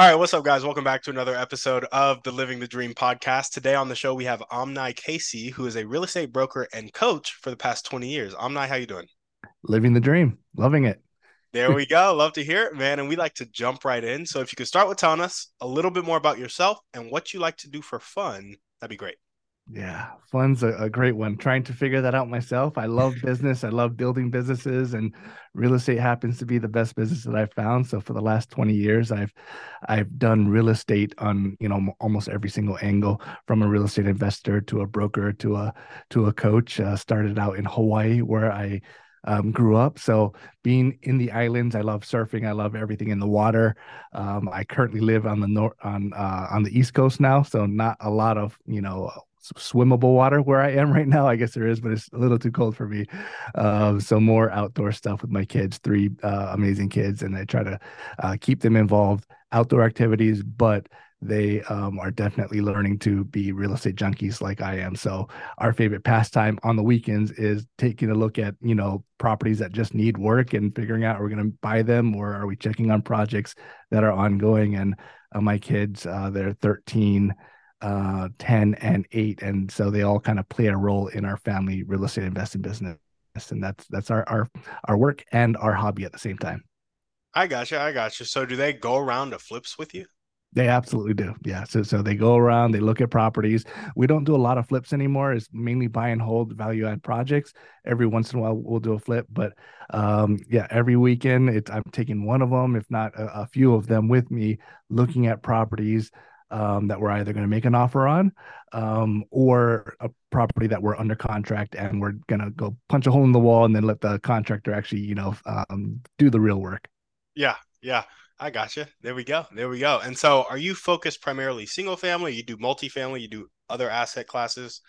All right, what's up, guys? Welcome back to another episode of the Living the Dream podcast. Today on the show, we have Omni Casey, who is a real estate broker and coach for the past 20 years. Omni, how you doing? Living the dream, loving it. There we go. Love to hear it, man. And we like to jump right in. So if you could start with telling us a little bit more about yourself and what you like to do for fun, that'd be great. Yeah, fun's a, a, great one. Trying to figure that out myself. I love business. I love building businesses, and real estate happens to be the best business that I've found. So for the last twenty years, I've I've done real estate on you know almost every single angle, from a real estate investor to a broker to a to a coach. Uh, started out in Hawaii, where I um, grew up. So being in the islands, I love surfing. I love everything in the water. Um, I currently live on the north on uh, on the East Coast now, so not a lot of you know swimmable water where I am right now. I guess there is, but it's a little too cold for me. Um, so more outdoor stuff with my kids, three uh, amazing kids, and I try to uh, keep them involved outdoor activities, but they um, are definitely learning to be real estate junkies like I am. So our favorite pastime on the weekends is taking a look at you know properties that just need work and figuring out are we going to buy them or are we checking on projects that are ongoing. And uh, my kids, uh, they're 13 uh, 10 and 8 and so they all kind of play a role in our family real estate investing business and that's that's our our our work and our hobby at the same time. I got you i got you so do they go around to flips with you? They absolutely do yeah. So so they go around they look at properties. We don't do a lot of flips anymore. It's mainly buy and hold value add projects. Every once in a while we'll do a flip but um yeah every weekend it's i'm taking one of them if not a, a few of them with me looking at properties um, that we're either going to make an offer on um, or a property that we're under contract and we're going to go punch a hole in the wall and then let the contractor actually, you know, um, do the real work. Yeah. Yeah. I got you. There we go. There we go. And so are you focused primarily single family? You do multifamily, you do other asset classes?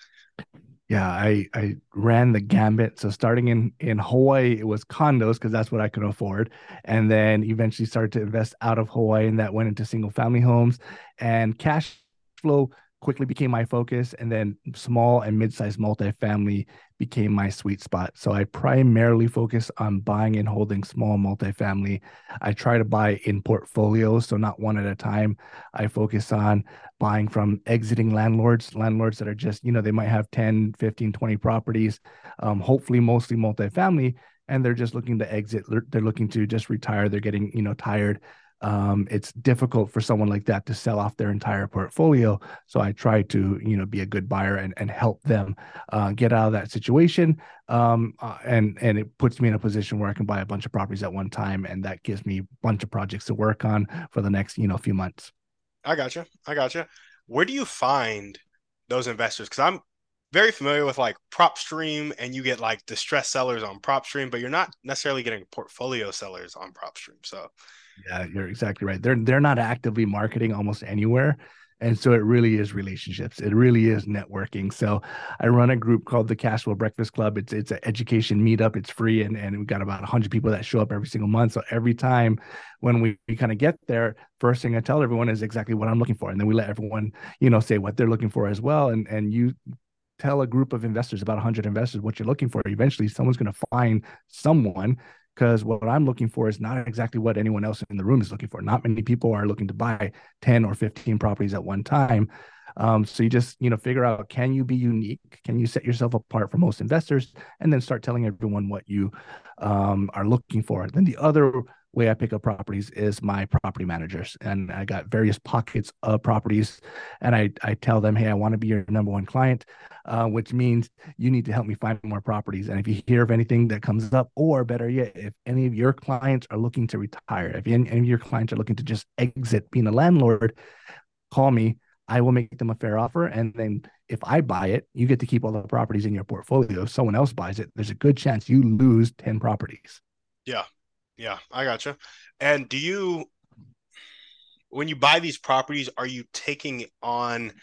Yeah, I I ran the gambit. So starting in in Hawaii, it was condos because that's what I could afford, and then eventually started to invest out of Hawaii, and that went into single family homes and cash flow quickly became my focus. And then small and mid-sized multifamily became my sweet spot. So I primarily focus on buying and holding small multifamily. I try to buy in portfolios, so not one at a time. I focus on buying from exiting landlords, landlords that are just, you know, they might have 10, 15, 20 properties, um, hopefully mostly multifamily, and they're just looking to exit. They're looking to just retire. They're getting, you know, tired um, it's difficult for someone like that to sell off their entire portfolio. So I try to, you know, be a good buyer and, and help them uh, get out of that situation. Um, uh, and and it puts me in a position where I can buy a bunch of properties at one time, and that gives me a bunch of projects to work on for the next, you know, few months. I got you. I got you. Where do you find those investors? Because I'm very familiar with like PropStream, and you get like distressed sellers on PropStream, but you're not necessarily getting portfolio sellers on PropStream. So yeah, you're exactly right. They're they're not actively marketing almost anywhere. And so it really is relationships. It really is networking. So I run a group called the Cashflow Breakfast Club. It's it's an education meetup. It's free, and and we've got about hundred people that show up every single month. So every time when we, we kind of get there, first thing I tell everyone is exactly what I'm looking for, and then we let everyone you know say what they're looking for as well. And and you tell a group of investors, about 100 investors, what you're looking for. Eventually, someone's going to find someone because what I'm looking for is not exactly what anyone else in the room is looking for. Not many people are looking to buy 10 or 15 properties at one time. Um, so you just, you know, figure out can you be unique? Can you set yourself apart from most investors? And then start telling everyone what you um, are looking for. Then the other way I pick up properties is my property managers. And I got various pockets of properties. And I, I tell them, hey, I want to be your number one client, uh, which means you need to help me find more properties. And if you hear of anything that comes up, or better yet, if any of your clients are looking to retire, if any, of your clients are looking to just exit being a landlord, call me. I will make them a fair offer. And then if I buy it, you get to keep all the properties in your portfolio. If someone else buys it, there's a good chance you lose 10 properties. Yeah. Yeah, I gotcha. And do you when you buy these properties, are you taking on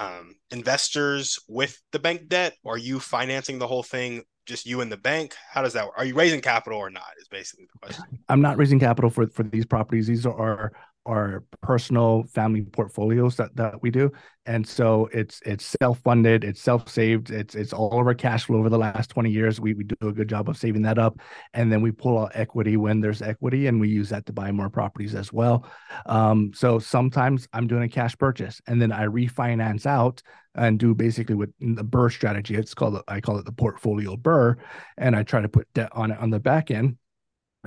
um, investors with the bank debt? Or are you financing the whole thing just you and the bank? How does that work? Are you raising capital or not? Is basically the question. I'm not raising capital for for these properties. These are our personal family portfolios that, that we do. And so it's it's self-funded it's self-saved it's it's all of our cash flow over the last 20 years. We, we do a good job of saving that up. And then we pull out equity when there's equity and we use that to buy more properties as well. Um, so sometimes i'm doing a cash purchase and then i refinance out and do basically what the BRRRR strategy it's called i call it the portfolio BRRRR and i try to put debt on it on the back end.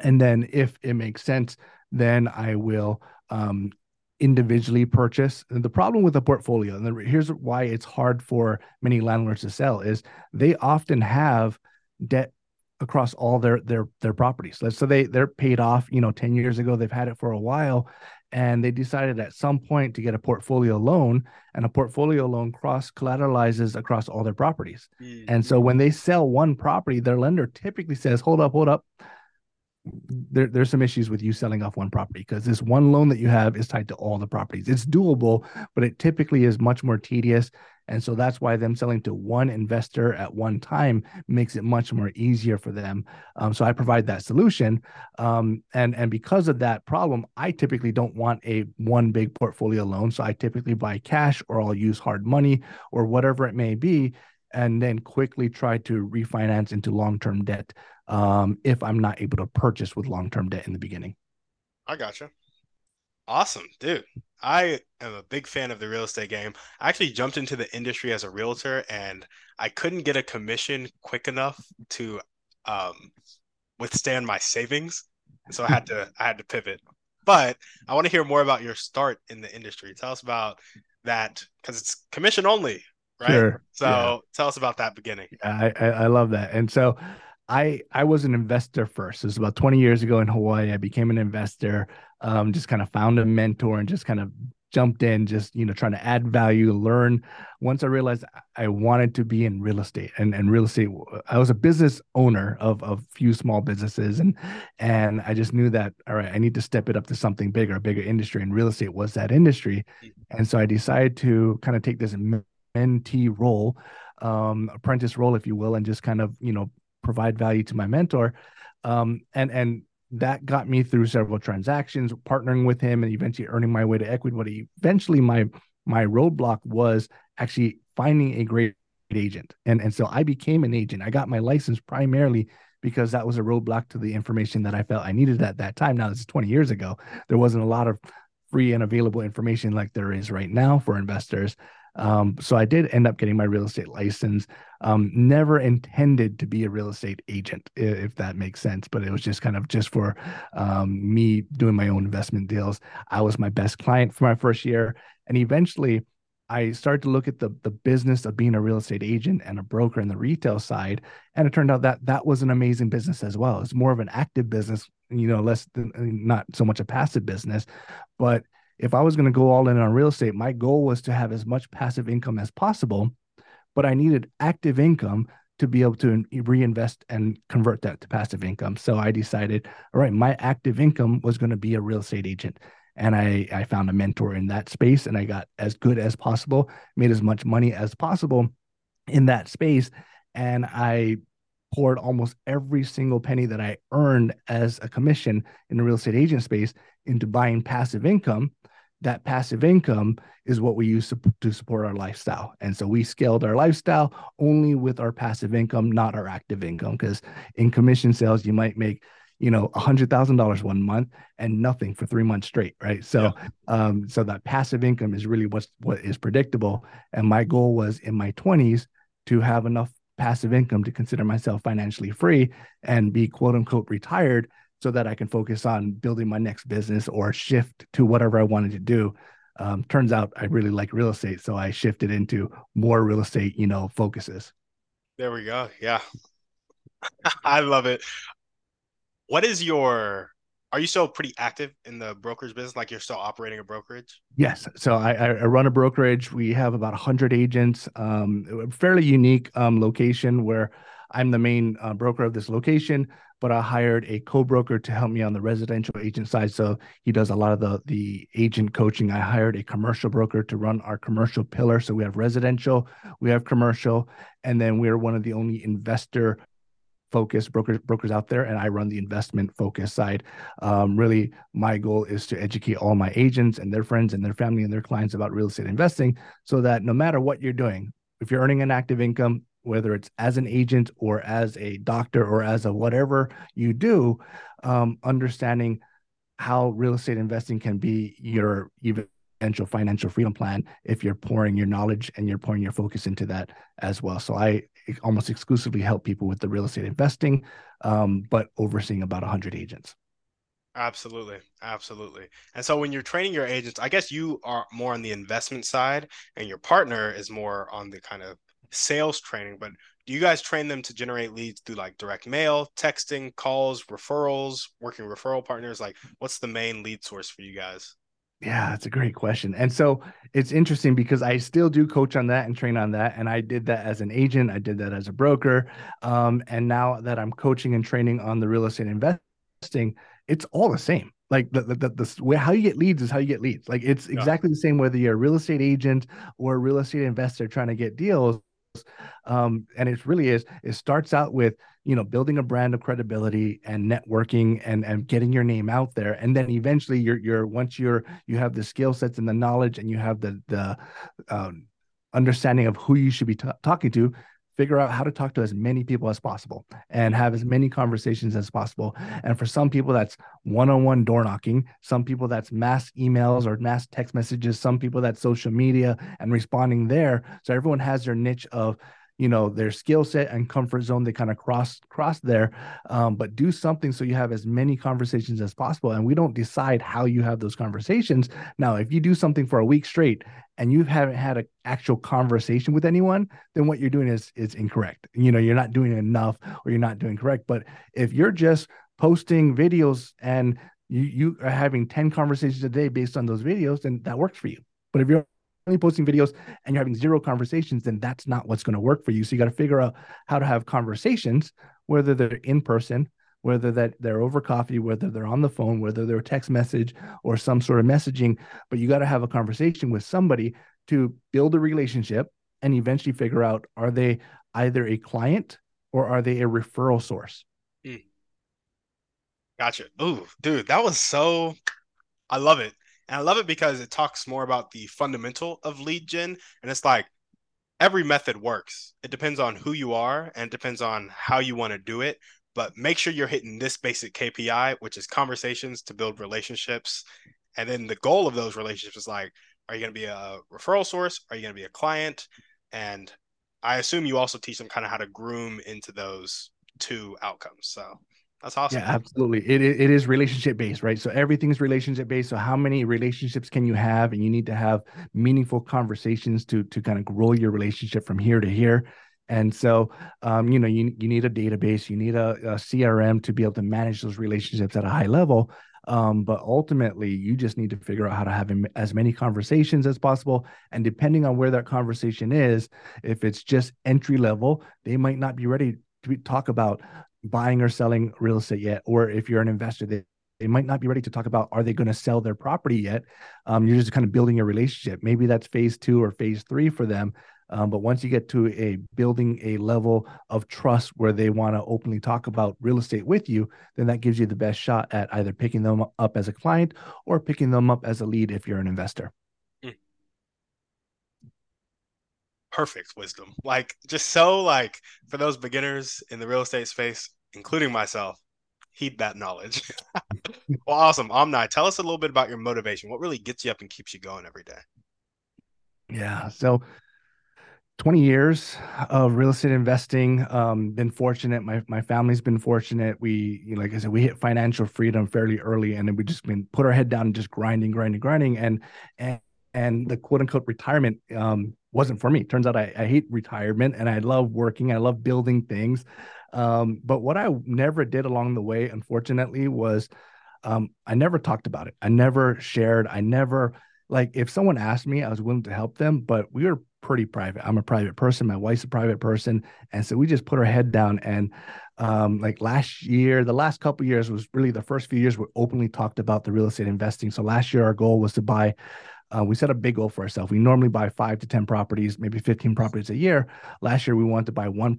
And then if it makes sense then i will um, individually purchase. And the problem with a portfolio, and the, here's why it's hard for many landlords to sell, is they often have debt across all their their their properties. Let's so they they're paid off, you know, 10 years ago, they've had it for a while, and they decided at some point to get a portfolio loan, and a portfolio loan cross collateralizes across all their properties. Mm-hmm. And so when they sell one property, their lender typically says, "Hold up, hold up there, there's some issues with you selling off one property because this one loan that you have is tied to all the properties. It's doable, but it typically is much more tedious. And so that's why them selling to one investor at one time makes it much more easier for them. Um, so I provide that solution. Um, and, and because of that problem, I typically don't want a one big portfolio loan. So I typically buy cash or I'll use hard money or whatever it may be and then quickly try to refinance into long-term debt um, if I'm not able to purchase with long-term debt in the beginning. I gotcha. Awesome, dude. I am a big fan of the real estate game. I actually jumped into the industry as a realtor and I couldn't get a commission quick enough to um, withstand my savings. So I had to I had to pivot. But I want to hear more about your start in the industry. Tell us about that because it's commission only, right? Sure. So yeah. tell us about that beginning. I, I, I love that. And so I I was an investor first. It was about 20 years ago in Hawaii. I became an investor. Um, just kind of found a mentor and just kind of jumped in, just you know, trying to add value, learn. Once I realized I wanted to be in real estate and, and real estate, I was a business owner of a few small businesses and and I just knew that all right, I need to step it up to something bigger, a bigger industry. And real estate was that industry. Mm-hmm. And so I decided to kind of take this mentee role, um, apprentice role, if you will, and just kind of, you know, provide value to my mentor. Um, and, and that got me through several transactions, partnering with him and eventually earning my way to equity. But eventually my, my roadblock was actually finding a great agent. And, and so I became an agent. I got my license primarily because that was a roadblock to the information that I felt I needed at that time. Now, this is 20 years ago. There wasn't a lot of free and available information like there is right now for investors. Um, so I did end up getting my real estate license. Um, never intended to be a real estate agent, if that makes sense, but it was just kind of just for um, me doing my own investment deals. I was my best client for my first year, and eventually. I started to look at the the business of being a real estate agent and a broker in the retail side, and it turned out that that was an amazing business as well. It's more of an active business, you know, less than not so much a passive business, but if I was going to go all in on real estate, my goal was to have as much passive income as possible, but I needed active income to be able to reinvest and convert that to passive income. So I decided, all right, my active income was going to be a real estate agent. And I, I found a mentor in that space and I got as good as possible, made as much money as possible in that space. And I poured almost every single penny that I earned as a commission in the real estate agent space into buying passive income that passive income is what we use to, to support our lifestyle. And so we scaled our lifestyle only with our passive income, not our active income. Because in commission sales, you might make you know a hundred thousand dollars one month and nothing for three months straight right so yeah. um so that passive income is really what's what is predictable and my goal was in my 20s to have enough passive income to consider myself financially free and be quote unquote retired so that I can focus on building my next business or shift to whatever I wanted to do. Um, turns out I really like real estate, so I shifted into more real estate, you know, focuses. There we go. Yeah, I love it. What is your? Are you still pretty active in the brokerage business? Like you're still operating a brokerage? Yes. So I, I run a brokerage. We have about hundred agents. Um, a fairly unique um, location where I'm the main uh, broker of this location, but I hired a co-broker to help me on the residential agent side. So he does a lot of the the agent coaching. I hired a commercial broker to run our commercial pillar. So we have residential, we have commercial, and then we're one of the only investor focused brokers brokers out there and i run the investment focus side um, really my goal is to educate all my agents and their friends and their family and their clients about real estate investing so that no matter what you're doing if you're earning an active income whether it's as an agent or as a doctor or as a whatever you do um, understanding how real estate investing can be your eventual financial freedom plan if you're pouring your knowledge and you're pouring your focus into that as well so i almost exclusively help people with the real estate investing, um, but overseeing about 100 agents. Absolutely. Absolutely. And so when you're training your agents, I guess you are more on the investment side and your partner is more on the kind of sales training. But do you guys train them to generate leads through like direct mail, texting, calls, referrals, working referral partners? Like, what's the main lead source for you guys? Yeah, that's a great question. And so it's interesting because I still do coach on that and train on that. And I did that as an agent, I did that as a broker. Um, and now that I'm coaching and training on the real estate investing, it's all the same. Like the, the, the, the how you get leads is how you get leads. Like it's yeah. exactly the same whether you're a real estate agent or a real estate investor trying to get deals um, and it really is it starts out with you know building a brand of credibility and networking and and getting your name out there. And then eventually you're you're once you're you have the skill sets and the knowledge and you have the the um, understanding of who you should be t- talking to figure out how to talk to as many people as possible and have as many conversations as possible. And for some people, that's one on one door knocking. Some people, that's mass emails or mass text messages. Some people, that's social media and responding there. So everyone has their niche of you know their skill set and comfort zone they kind of cross cross there um, but do something so you have as many conversations as possible and we don't decide how you have those conversations. Now if you do something for a week straight and you haven't had an actual conversation with anyone then what you're doing is is incorrect. You know you're not doing enough or you're not doing correct but if you're just posting videos and you you are having 10 conversations a day based on those videos then that works for you. But if you're only posting videos and you're having zero conversations, then that's not what's going to work for you. So you got to figure out how to have conversations, whether they're in person, whether that they're over coffee, whether they're on the phone, whether they're text message or some sort of messaging. But you got to have a conversation with somebody to build a relationship and eventually figure out are they either a client or are they a referral source? Mm. Gotcha. Ooh, dude, that was so I love it. And I love it because it talks more about the fundamental of lead gen. And it's like every method works. It depends on who you are and it depends on how you want to do it. But make sure you're hitting this basic KPI, which is conversations to build relationships. And then the goal of those relationships is like, are you going to be a referral source? Are you going to be a client? And I assume you also teach them kind of how to groom into those two outcomes. So that's awesome. Yeah, absolutely. It, it is relationship based, right? So everything's relationship based. So how many relationships can you have? And you need to have meaningful conversations to to kind of grow your relationship from here to here. And so, um, you know, you, you need a database, you need a, a, CRM to be able to manage those relationships at a high level. Um, but ultimately, you just need to figure out how to have as many conversations as possible. And depending on where that conversation is, if it's just entry level, they might not be ready to talk about buying or selling real estate yet, or if you're an investor, they, they might not be ready to talk about are they going to sell their property yet. Um, you're just kind of building a relationship. Maybe that's phase two or phase three for them. Um, but once you get to a building a level of trust where they want to openly talk about real estate with you, then that gives you the best shot at either picking them up as a client or picking them up as a lead if you're an investor. Perfect wisdom. Like just so like for those beginners in the real estate space, including myself, heed that knowledge. well, awesome. Omni, tell us a little bit about your motivation. What really gets you up and keeps you going every day? Yeah. So 20 years of real estate investing. Um, been fortunate. My my family's been fortunate. We, you know, like I said, we hit financial freedom fairly early, and then we just been put our head down and just grinding, grinding, grinding, and and and the quote unquote retirement um, wasn't for me. Turns out I, I, hate retirement and I love working. I love building things. Um, but what I never did along the way, unfortunately, was um, I never talked about it. I never shared. I never like if someone asked me, I was willing to help them, but we were pretty private. I'm a private person. My wife's a private person, and so we just put our head down. And um, like last year, the last couple years was really the first few years we openly talked about the real estate investing. So last year, our goal was to buy. Uh, we set a big goal for ourselves. We normally buy five to ten properties, maybe 15 properties a year. Last year, we wanted to buy one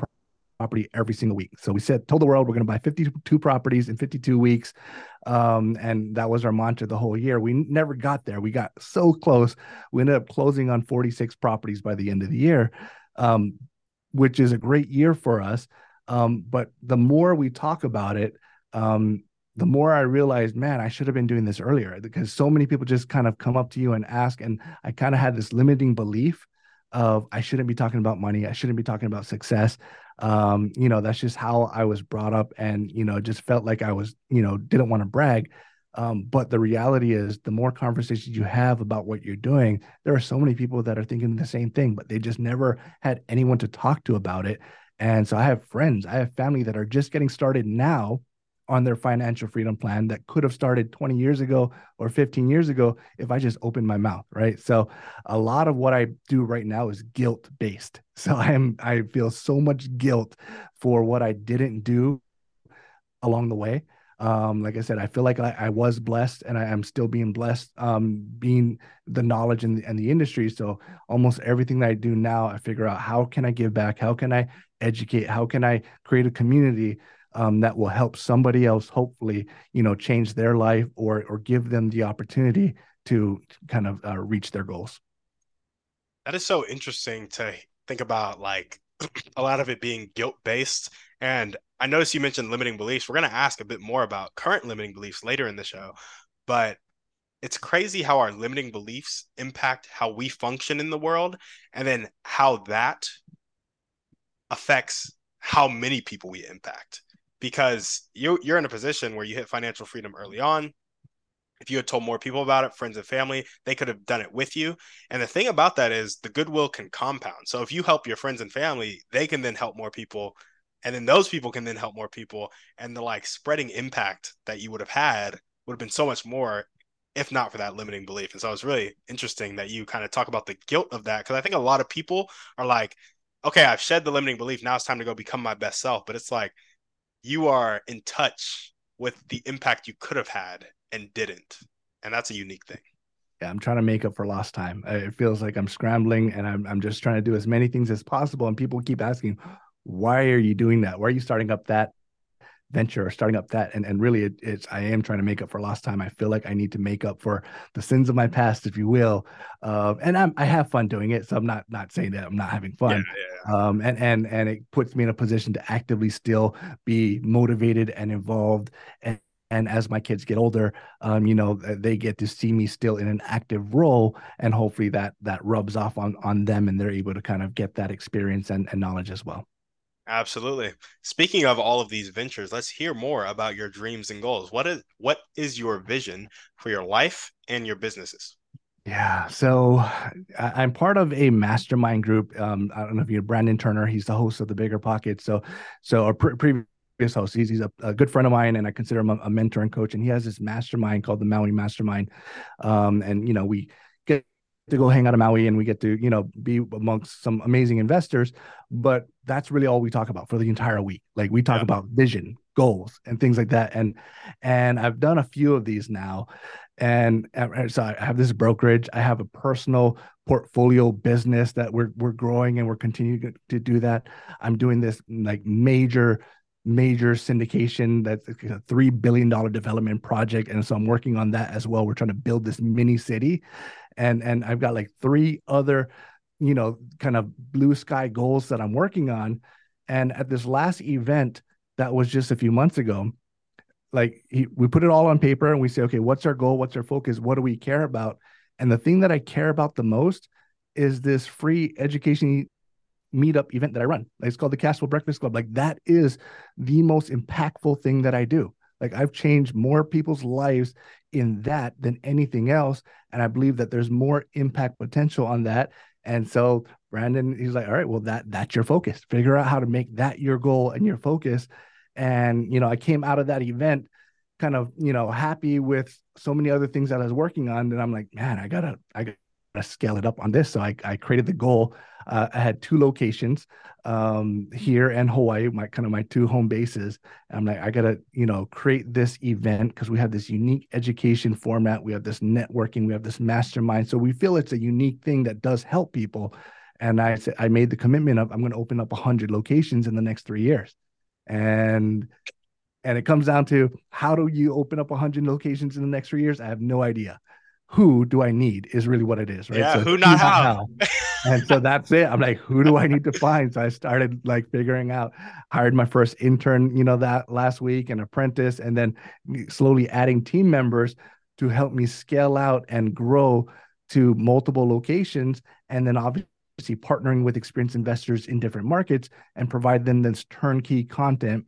property every single week. So we said, told the world we're going to buy 52 properties in 52 weeks. Um, and that was our mantra the whole year. We never got there. We got so close. We ended up closing on 46 properties by the end of the year, um, which is a great year for us. Um, but the more we talk about it, um, the more I realized, man, I should have been doing this earlier because so many people just kind of come up to you and ask. And I kind of had this limiting belief of I shouldn't be talking about money. I shouldn't be talking about success um, you know, that's just how I was brought up and, you know, just felt like I was, you know, didn't want to brag. Um, but the reality is the more conversations you have about what you're doing, there are so many people that are thinking the same thing, but they just never had anyone to talk to about it. And so I have friends, I have family that are just getting started now on their financial freedom plan that could have started 20 years ago or 15 years ago if I just opened my mouth, right? So a lot of what I do right now is guilt based. So I am I feel so much guilt for what I didn't do along the way. Um, like I said, I feel like I, I was blessed and I am still being blessed, um, being the knowledge in the, in the industry. So almost everything that I do now, I figure out how can I give back? How can I educate? How can I create a community um, that will help somebody else hopefully you know change their life or or give them the opportunity to kind of uh, reach their goals. That is so interesting to think about like a lot of it being guilt based and i noticed you mentioned limiting beliefs. We're going to ask a bit more about current limiting beliefs later in the show. But it's crazy how our limiting beliefs impact how we function in the world and then how that affects how many people we impact because you you're in a position where you hit financial freedom early on. If you had told more people about it, friends and family, they could have done it with you. And the thing about that is the goodwill can compound. So if you help your friends and family, they can then help more people. And then those people can then help more people. And the like spreading impact that you would have had would have been so much more if not for that limiting belief. And so it's really interesting that you kind of talk about the guilt of that because I think a lot of people are like, okay, I've shed the limiting belief. Now it's time to go become my best self. But it's like, you are in touch with the impact you could have had and didn't. And that's a unique thing. Yeah, I'm trying to make up for lost time. It feels like I'm scrambling and I'm, I'm just trying to do as many things as possible. And people keep asking, why are you doing that? Why are you starting up that venture or starting up that and, and really it, it's i am trying to make up for lost time. I feel like i need to make up for the sins of my past if you will uh, and I'm, i have fun doing it so i'm not not saying that i'm not having fun. yeah, yeah. Um, and and and it puts me in a position to actively still be motivated and involved and and as my kids get older um, you know they get to see me still in an active role and hopefully that that rubs off on on them and they're able to kind of get that experience and, and knowledge as well Absolutely. Speaking of all of these ventures, let's hear more about your dreams and goals. What is what is your vision for your life and your businesses? Yeah, so I'm part of a mastermind group. Um, I don't know if you know Brandon Turner. He's the host of the Bigger Pocket. So, so a pre- previous host, he's, he's a, a, good friend of mine, and I consider him a, a, mentor and coach. And he has this mastermind called the Maui Mastermind. Um, and you know, we to go hang out in Maui and we get to, you know, be amongst some amazing investors. But that's really all we talk about for the entire week. Like we talk yeah. about vision, goals, and things like that. And and I've done a few of these now. And uh, so I have this brokerage. I have a personal portfolio business that we're we're growing and we're continuing to do that. I'm doing this like major major syndication that's a three billion dollar development project and so i'm working on that as well we're trying to build this mini city and and I've got like three other, you know, kind of blue sky goals that I'm working on. And at this last event that was just a few months ago, like he, we put it all on paper and we say, okay, what's our goal? What's our focus? What do we care about? And the thing that I care about the most is this free education meetup event that I run. It's called the Cashflow Breakfast Club. Like that is the most impactful thing that I do. Like I've changed more people's lives in that than anything else. And I believe that there's more impact potential on that. And so Brandon, he's like, all right, well, that that's your focus. Figure out how to make that your goal and your focus. And you know, I came out of that event kind of, you know, happy with so many other things that I was working on. And I'm like, man, I gotta, I got to scale it up on this. So I, I created the goal. Uh, I had two locations um, here and Hawaii, my kind of my two home bases. I'm like, I gotta, you know, create this event because we have this unique education format. We have this networking. We have this mastermind. So we feel it's a unique thing that does help people. And I said, I made the commitment of I'm going to open up 100 locations in the next three years. And and it comes down to how do you open up 100 locations in the next three years? I have no idea. Who do I need is really what it is, right? Yeah, so who not how. and so that's it. I'm like, who do I need to find? So I started like figuring out, hired my first intern, you know, that last week, an apprentice, and then slowly adding team members to help me scale out and grow to multiple locations. And then obviously partnering with experienced investors in different markets and provide them this turnkey content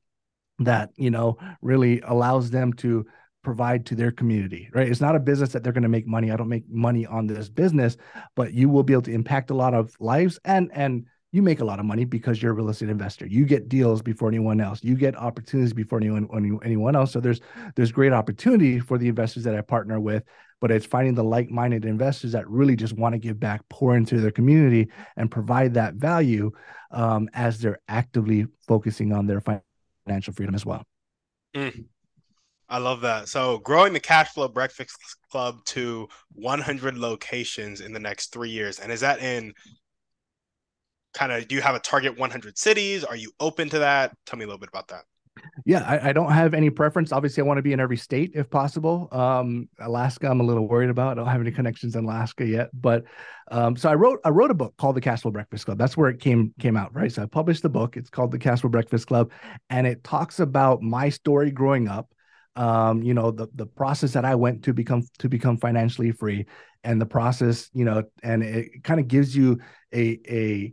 that you know really allows them to provide to their community right? It's not a business that they're going to make money. I don't make money on this business but you will be able to impact a lot of lives and and you make a lot of money because you're a real estate investor. You get deals before anyone else. You get opportunities before anyone anyone else. So there's there's great opportunity for the investors that i partner with but it's finding the like-minded investors that really just want to give back pour into their community and provide that value um, as they're actively focusing on their financial freedom as well. Mm. I love that. So, growing the Cash Flow Breakfast Club to 100 locations in the next three years. And is that in kind of, do you have a target 100 cities? Are you open to that? Tell me a little bit about that. Yeah, I, I, don't have any preference. Obviously, I want to be in every state if possible. Um, Alaska, I'm a little worried about. I don't have any connections in Alaska yet, but um, so I wrote I wrote a book called The Cashflow Breakfast Club. That's where it came came out, right? So I published the book. It's called The Cashflow Breakfast Club, and it talks about my story growing up. Um, you know, the the process that I went to become to become financially free, and the process, you know, and it kind of gives you a a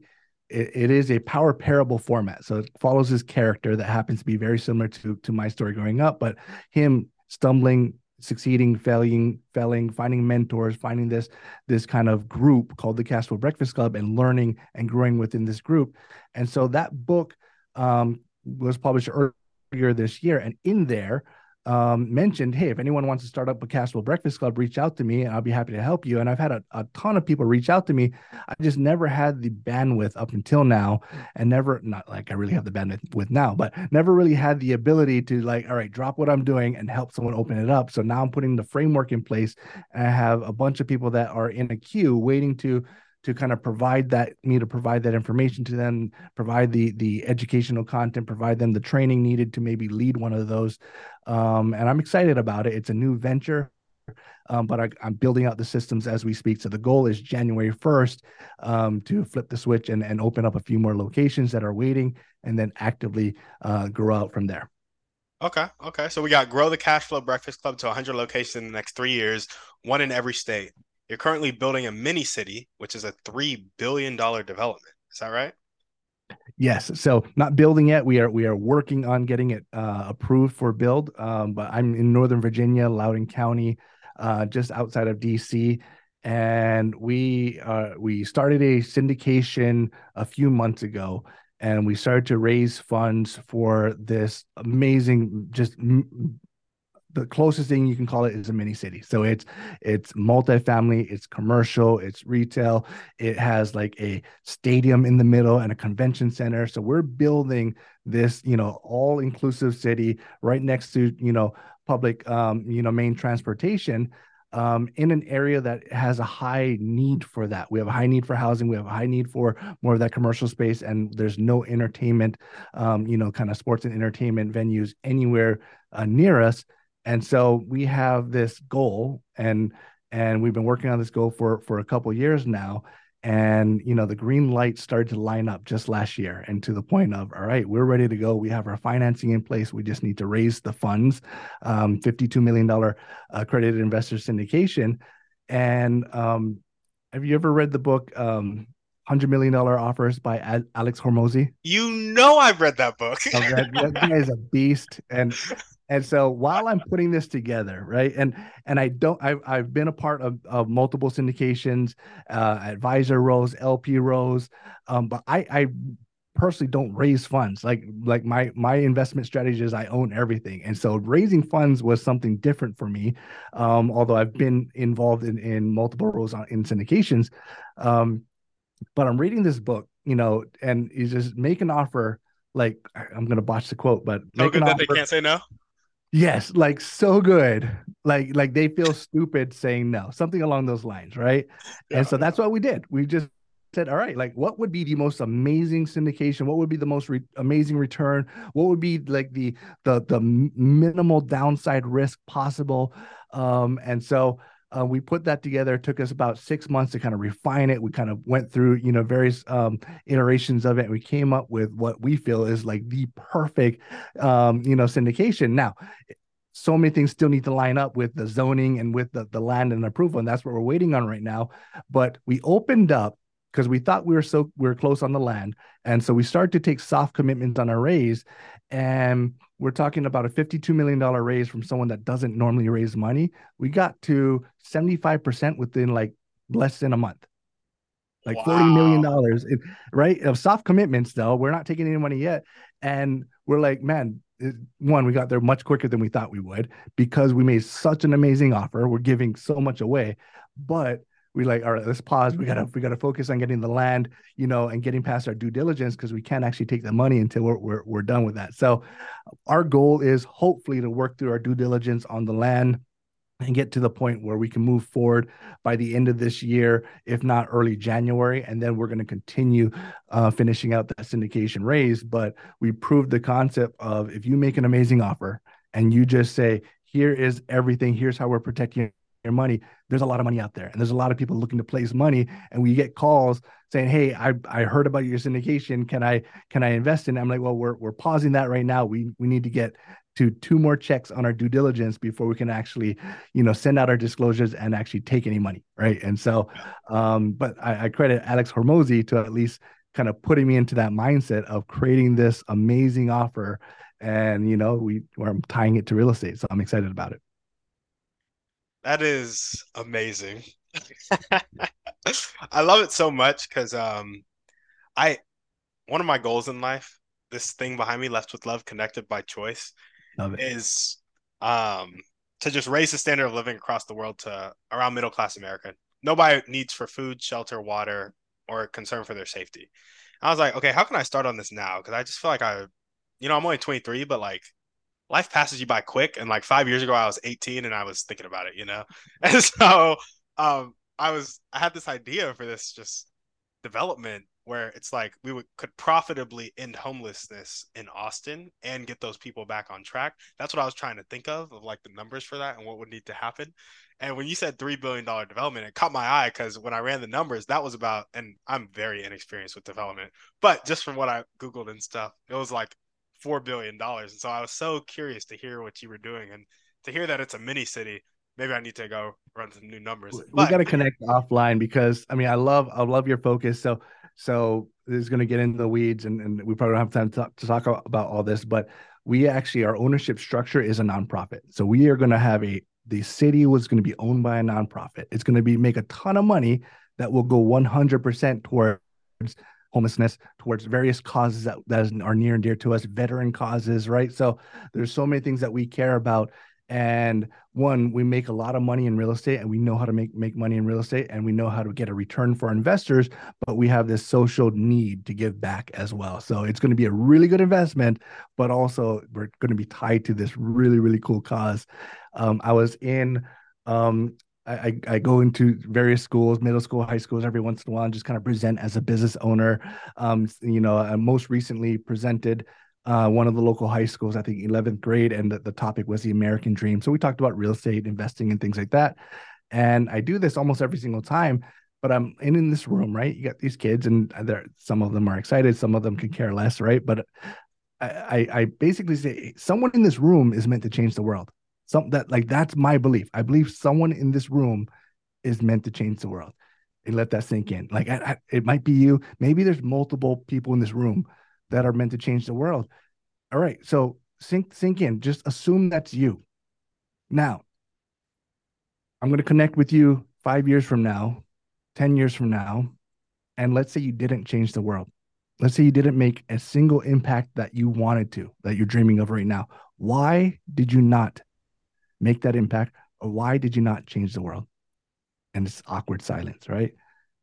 it, it is a power parable format. So it follows his character that happens to be very similar to to my story growing up, but him stumbling succeeding failing failing finding mentors finding this this kind of group called the cashflow breakfast club and learning and growing within this group and so that book um, was published earlier this year and in there um, mentioned, hey, if anyone wants to start up a Cashflow Breakfast Club, reach out to me and I'll be happy to help you. And I've had a, a ton of people reach out to me. I just never had the bandwidth up until now and never, not like I really have the bandwidth with now, but never really had the ability to like, all right, drop what I'm doing and help someone open it up. So now I'm putting the framework in place and I have a bunch of people that are in a queue waiting to to kind of provide that me to provide that information to them provide the the educational content provide them the training needed to maybe lead one of those um, and i'm excited about it it's a new venture um, but I, am building out the systems as we speak. So the goal is January 1st um, to flip the switch and, and open up a few more locations that are waiting and then actively uh, grow out from there. Okay. Okay. So we got grow the cash flow breakfast club to 100 locations in the next three years, one in every state. You're currently building a mini city, which is a $3 billion development. Is that right? Yes. So not building yet. We are we are working on getting it uh, approved for build. Um, but I'm in Northern Virginia, Loudoun County, uh, just outside of DC, and we uh, we started a syndication a few months ago, and we started to raise funds for this amazing, just the closest thing you can call it is a mini city. So it's it's multifamily, it's commercial, it's retail. It has like a stadium in the middle and a convention center. So we're building this, you know, all inclusive city right next to, you know, public um, you know, main transportation um, in an area that has a high need for that. We have a high need for housing. We have a high need for more of that commercial space, and there's no entertainment, um, you know, kind of sports and entertainment venues anywhere uh, near us. And so we have this goal and and we've been working on this goal for for a couple years now. And you know the green light started to line up just last year and to the point of all right we're ready to go. We have our financing in place. We just need to raise the funds. Um, 52 million dollar accredited investor syndication. And um, have you ever read the book um, hundred million dollar offers by Alex Hormozi. You know, I've read that book. oh, that, that guy is a beast, and and so while I'm putting this together, right, and and I don't, I've I've been a part of of multiple syndications, uh, advisor roles, LP roles, um, but I I personally don't raise funds. Like like my my investment strategy is I own everything, and so raising funds was something different for me. Um, although I've been involved in in multiple roles on, in syndications, um, but I'm reading this book, you know, and you just make an offer. Like I'm gonna botch the quote, but so good that offer, they can't say no. Yes, like so good. Like like they feel stupid saying no, something along those lines, right? Yeah, and so that's what we did. We just said, all right, like what would be the most amazing syndication? What would be the most re- amazing return? What would be like the the the minimal downside risk possible? Um, and so uh, we put that together. It took us about six months to kind of refine it. We kind of went through, you know, various um, iterations of it. And we came up with what we feel is like the perfect, um, you know, syndication. Now, so many things still need to line up with the zoning and with the, the land and approval. And that's what we're waiting on right now. But we opened up because we thought we were so we were close on the land. And so we started to take soft commitments on our raise. And we're talking about a $52 million raise from someone that doesn't normally raise money. We got to 75% within like less than a month. Like wow. $40 million, right? Of soft commitments, though. We're not taking any money yet. And we're like, man, one, we got there much quicker than we thought we would because we made such an amazing offer. We're giving so much away. But we like all right let's pause we gotta we gotta focus on getting the land you know and getting past our due diligence because we can't actually take the money until we're, we're, we're done with that so our goal is hopefully to work through our due diligence on the land and get to the point where we can move forward by the end of this year, if not early January. And then we're going to continue uh, finishing out that syndication raise. But we proved the concept of if you make an amazing offer and you just say, here is everything, here's how we're protecting your money there's a lot of money out there and there's a lot of people looking to place money and we get calls saying hey i i heard about your syndication. Can i can i invest in it? i'm like well we're, we're pausing that right now. We we need to get to two more checks on our due diligence before we can actually you know send out our disclosures and actually take any money right? And so um but i, I credit alex hormozi to at least kind of putting me into that mindset of creating this amazing offer and you know we i'm tying it to real estate so i'm excited about it that is amazing. I love it so much because um, I one of my goals in life, this thing behind me, left with love, connected by choice, is um to just raise the standard of living across the world to around middle class America. Nobody needs for food, shelter, water, or concern for their safety. I was like, okay, how can I start on this now? Because I just feel like I, you know, I'm only 23, but like life passes you by quick. And like five years ago, I was 18 and I was thinking about it, you know? And so um, I was, I had this idea for this just development where it's like we would could profitably end homelessness in Austin and get those people back on track. That's what I was trying to think of, of like the numbers for that and what would need to happen. And when you said three billion dollar development, it caught my eye because when I ran the numbers, that was about, and I'm very inexperienced with development, but just from what I googled and stuff, it was like four billion dollars. And so I was so curious to hear what you were doing and to hear that it's a mini city. Maybe I need to go run some new numbers. We but... got to connect offline because I mean I love I love your focus. So so this is going to get into the weeds and, and we probably don't have time to talk, to talk about all this, but we actually our ownership structure is a nonprofit. So we are going to have a the city was going to be owned by a nonprofit. It's going to be make a ton of money that will go 100% towards homelessness towards various causes that, that are near and dear to us veteran causes right? So there's so many things that we care about. And one we make a lot of money in real estate and we know how to make make money in real estate and we know how to get a return for investors but we have this social need to give back as well. So it's going to be a really good investment but also we're going to be tied to this really really cool cause. Um, i was in um, I, I go into various schools, middle school, high schools every once in a while, and just kind of present as a business owner. Um, you know, I most recently presented uh, one of the local high schools, I think 11th grade, and the, the topic was the American dream. So we talked about real estate investing and things like that. And I do this almost every single time, but I'm in, in this room, right? You got these kids, and there some of them are excited, some of them can care less, right? But I, I basically say someone in this room is meant to change the world some that like that's my belief. I believe someone in this room is meant to change the world. And let that sink in. Like I, I, it might be you. Maybe there's multiple people in this room that are meant to change the world. All right, so sink sink in. Just assume that's you. Now, I'm going to connect with you five years from now, ten years from now, and let's say you didn't change the world. let's say you didn't make a single impact that you wanted to, that you're dreaming of right now. Why did you not make that impact? Or why did you not change the world? And it's awkward silence, right?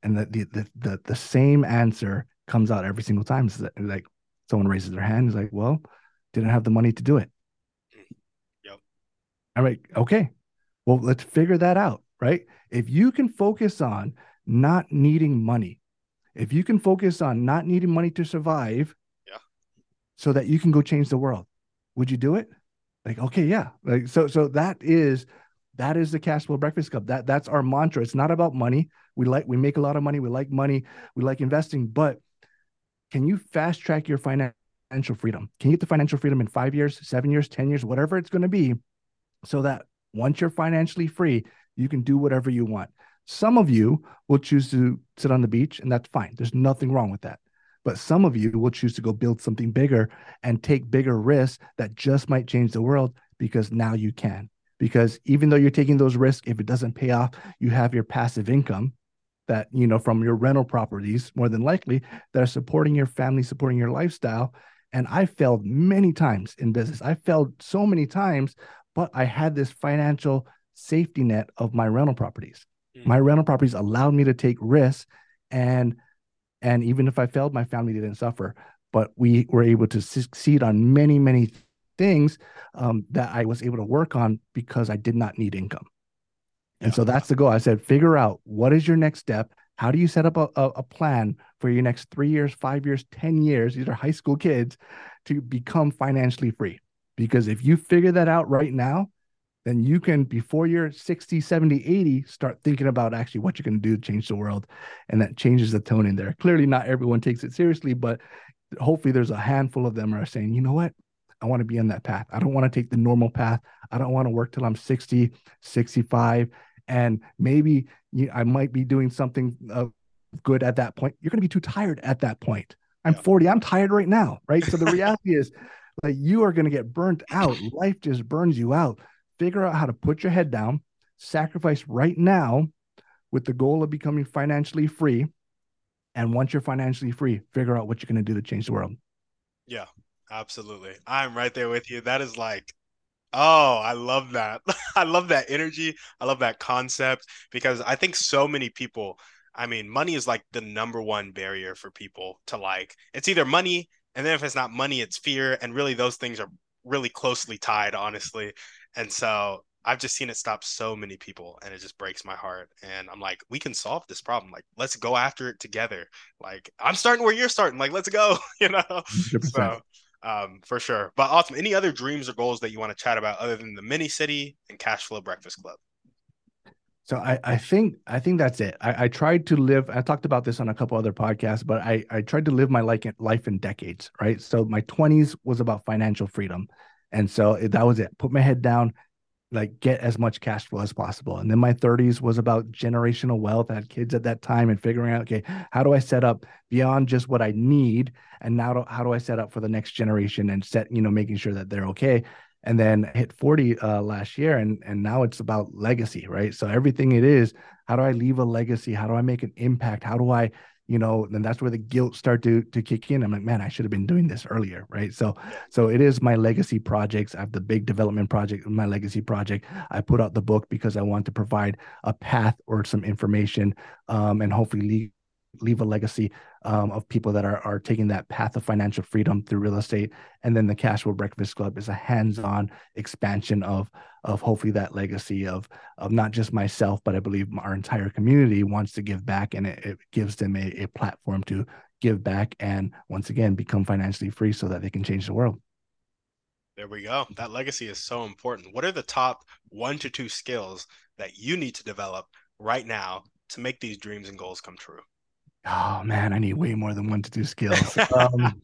And the the the the, the same answer comes out every single time. It's like someone raises their hand, is like, well, didn't have the money to do it. Yep. I'm like, okay, well, let's figure that out, right? If you can focus on not needing money, if you can focus on not needing money to survive, yeah, so that you can go change the world, would you do it? Like, okay, yeah. Like, so, so that is that is the cash flow breakfast club. That that's our mantra. It's not about money. We like we make a lot of money. We like money. We like investing. But can you fast track your financial freedom? Can you get the financial freedom in five years, seven years, ten years, whatever it's going to be, so that once you're financially free, you can do whatever you want. Some of you will choose to sit on the beach, and that's fine. There's nothing wrong with that. But some of you will choose to go build something bigger and take bigger risks that just might change the world because now you can. Because even though you're taking those risks, if it doesn't pay off, you have your passive income that, you know, from your rental properties, more than likely, that are supporting your family, supporting your lifestyle. And I failed many times in business. I failed so many times, but I had this financial safety net of my rental properties. Mm-hmm. My rental properties allowed me to take risks and and even if I failed, my family didn't suffer. But we were able to succeed on many, many things um, that I was able to work on because I did not need income. And yeah. so that's the goal. I said, figure out what is your next step. How do you set up a, a, a plan for your next three years, five years, 10 years? These are high school kids to become financially free. Because if you figure that out right now, then you can, before you're 60, 70, 80, start thinking about actually what you're going to do to change the world. And that changes the tone in there. Clearly, not everyone takes it seriously, but hopefully there's a handful of them are saying, you know what? I want to be on that path. I don't want to take the normal path. I don't want to work till I'm 60, 65. And maybe you, I might be doing something uh, good at that point. You're going to be too tired at that point. I'm yeah. 40. I'm tired right now. Right. So the reality is, like, you are going to get burnt out. Life just burns you out figure out how to put your head down, sacrifice right now with the goal of becoming financially free. And once you're financially free, figure out what you're going to do to change the world. Yeah, absolutely. I'm right there with you. That is like, oh, I love that. I love that energy. I love that concept because I think so many people, I mean, money is like the number one barrier for people to like, it's either money, and then if it's not money, it's fear. And really, those things are really closely tied, honestly. And so I've just seen it stop so many people and it just breaks my heart. And I'm like, we can solve this problem. Like, let's go after it together. Like, I'm starting where you're starting. Like, let's go, you know? 100%. So, um, for sure. But awesome. Any other dreams or goals that you want to chat about other than the mini city and cash flow breakfast club? So I, I think I think that's it. I, I tried to live. I talked about this on a couple other podcasts, but I I tried to live my life life in decades. Right. So my 20s was about financial freedom. And so that was it. Put my head down, like get as much cash flow as possible. And then my 30s was about generational wealth. I had kids at that time and figuring out, okay, how do I set up beyond just what I need? And now how do I set up for the next generation and set, you know, making sure that they're okay. And then hit 40 uh, last year. And, and now it's about legacy, right? So everything it is, how do I leave a legacy? How do I make an impact? How do I you know then that's where the guilt start to to kick in. I'm like man i should have been doing this earlier right? So so it is my legacy projects. I have the big development project my legacy project. I put out the book because i want to provide a path or some information um, and hopefully leave leave a legacy um, of people that are, are taking that path of financial freedom through real estate. And then the Cashflow Breakfast Club is a hands-on expansion of of hopefully that legacy of of not just myself, but I believe our entire community wants to give back, and it, it gives them a, a platform to give back and once again become financially free so that they can change the world. There we go. That legacy is so important. What are the top one to two skills that you need to develop right now to make these dreams and goals come true? Oh man, I need way more than one to two skills. Um,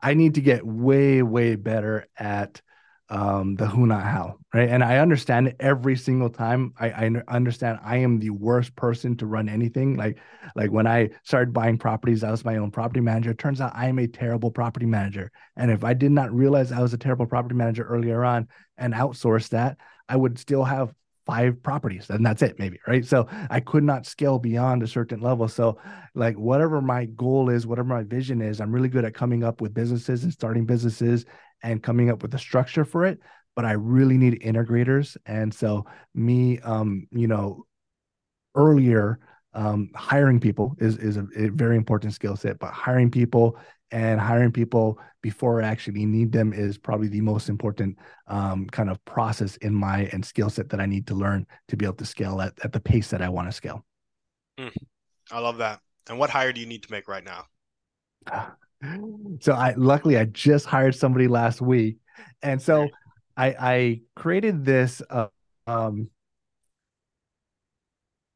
I need to get way, way better at um, the who, not how, right? And I understand every single time. I, I understand I am the worst person to run anything. Like, like when I started buying properties, I was my own property manager. It turns out I am a terrible property manager. And if I did not realize I was a terrible property manager earlier on and outsource that, I would still have five properties and that's it maybe right? So i could not scale beyond a certain level. So like whatever my goal is whatever my vision is i'm really good at coming up with businesses and starting businesses and coming up with a structure for it but i really need integrators. And so me um you know earlier um, hiring people is is a, a very important skill set but hiring people and hiring people before I actually need them is probably the most important um, kind of process in my and skill set that I need to learn to be able to scale at, at the pace that I want to scale. Mm, I love that. And what hire do you need to make right now? So I luckily I just hired somebody last week, and so I I created this. Uh, um,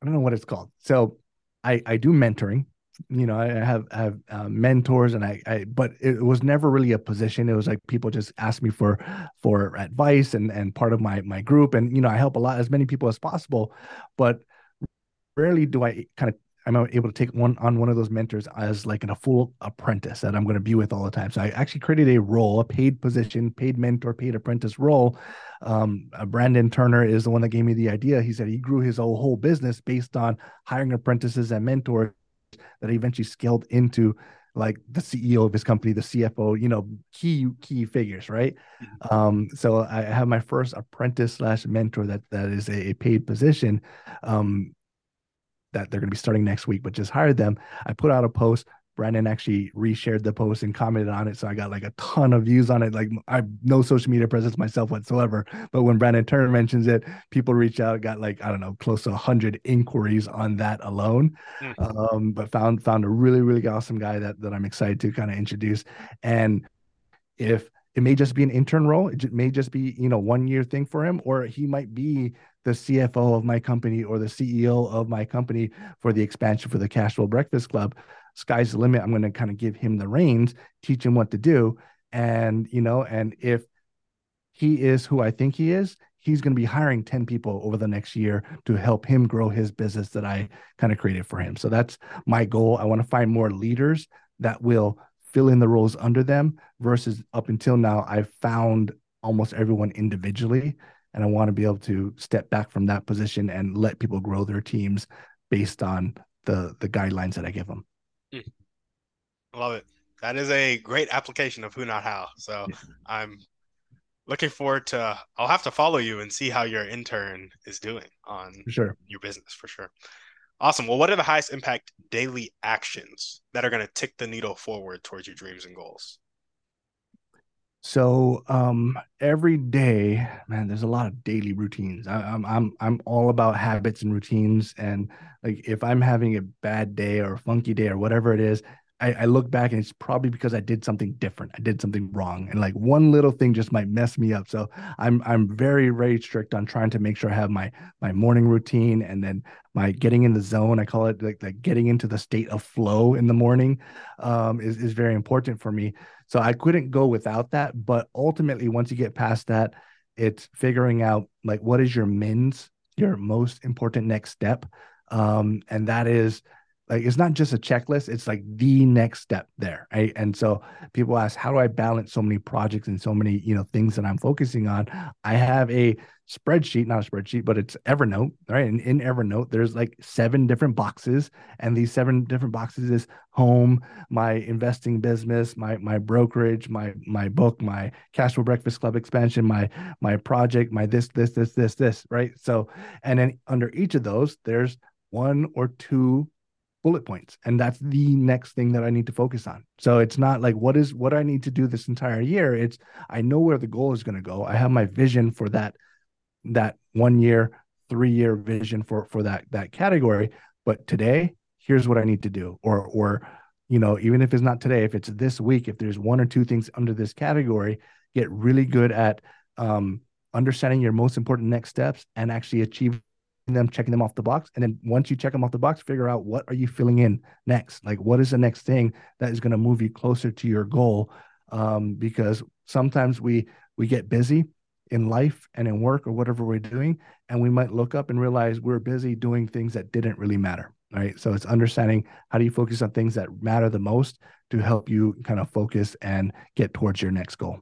I don't know what it's called. So I I do mentoring you know, I have have uh, mentors, and I, I, but it was never really a position. It was like people just ask me for for advice and and part of my my group, and you know, I help a lot as many people as possible, but rarely do I kind of I'm able to take one on one of those mentors as like in a full apprentice that I'm going to be with all the time. So I actually created a role, a paid position, paid mentor, paid apprentice role. Um, uh, Brandon Turner is the one that gave me the idea. He said he grew his whole, whole business based on hiring apprentices and mentors that eventually scaled into like the CEO of his company, the CFO, you know, key key figures, right? Mm-hmm. Um, so I have my first apprentice slash mentor that that is a, a paid position. Um, that they're going to be starting next week, but just hired them. I put out a post Brandon actually reshared the post and commented on it. So I got like a ton of views on it. Like I have no social media presence myself whatsoever. But when Brandon Turner mentions it, people reach out, got like, I don't know, close to hundred inquiries on that alone. Mm-hmm. Um, but found found a really, really awesome guy that that I'm excited to kind of introduce. And if it may just be an intern role, it may just be, you know, one year thing for him, or he might be the CFO of my company or the CEO of my company for the expansion for the Cashflow Breakfast Club sky's the limit. I'm going to kind of give him the reins, teach him what to do. And, you know, and if he is who I think he is, he's going to be hiring 10 people over the next year to help him grow his business that I kind of created for him. So that's my goal. I want to find more leaders that will fill in the roles under them versus up until now, I've found almost everyone individually. And I want to be able to step back from that position and let people grow their teams based on the the guidelines that I give them. I love it. That is a great application of who not how. So I'm looking forward to I'll have to follow you and see how your intern is doing on sure. your business for sure. Awesome. Well, what are the highest impact daily actions that are going to tick the needle forward towards your dreams and goals? So um, every day, man, there's a lot of daily routines. I, I'm I'm I'm all about habits and routines. And like if I'm having a bad day or a funky day or whatever it is, I, I, look back and it's probably because I did something different. I did something wrong, and like one little thing just might mess me up. So I'm I'm very very strict on trying to make sure I have my my morning routine and then my getting in the zone. I call it like like getting into the state of flow in the morning um, is is very important for me. So I couldn't go without that. But ultimately, once you get past that, it's figuring out like what is your mins, your most important next step, um, and that is like it's not just a checklist it's like the next step there right? And so people ask how do i balance so many projects and so many you know things that i'm focusing on? I have a spreadsheet not a spreadsheet but it's evernote right? And in evernote there's like seven different boxes and these seven different boxes is home my investing business my my brokerage my my book my cashflow breakfast club expansion my my project my this this this this this right? So and then under each of those there's one or two bullet points and that's the next thing that i need to focus on. So it's not like what is what i need to do this entire year? It's i know where the goal is going to go. I have my vision for that that one year three year vision for for that that category. But today here's what i need to do. Or or you know even if it's not today if it's this week if there's one or two things under this category get really good at um understanding your most important next steps and actually achieve them, checking them off the box. And then once you check them off the box, figure out what are you filling in next? Like what is the next thing that is going to move you closer to your goal? Um, because sometimes we we get busy in life and in work or whatever we're doing, and we might look up and realize we're busy doing things that didn't really matter. Right. So it's understanding how do you focus on things that matter the most to help you kind of focus and get towards your next goal.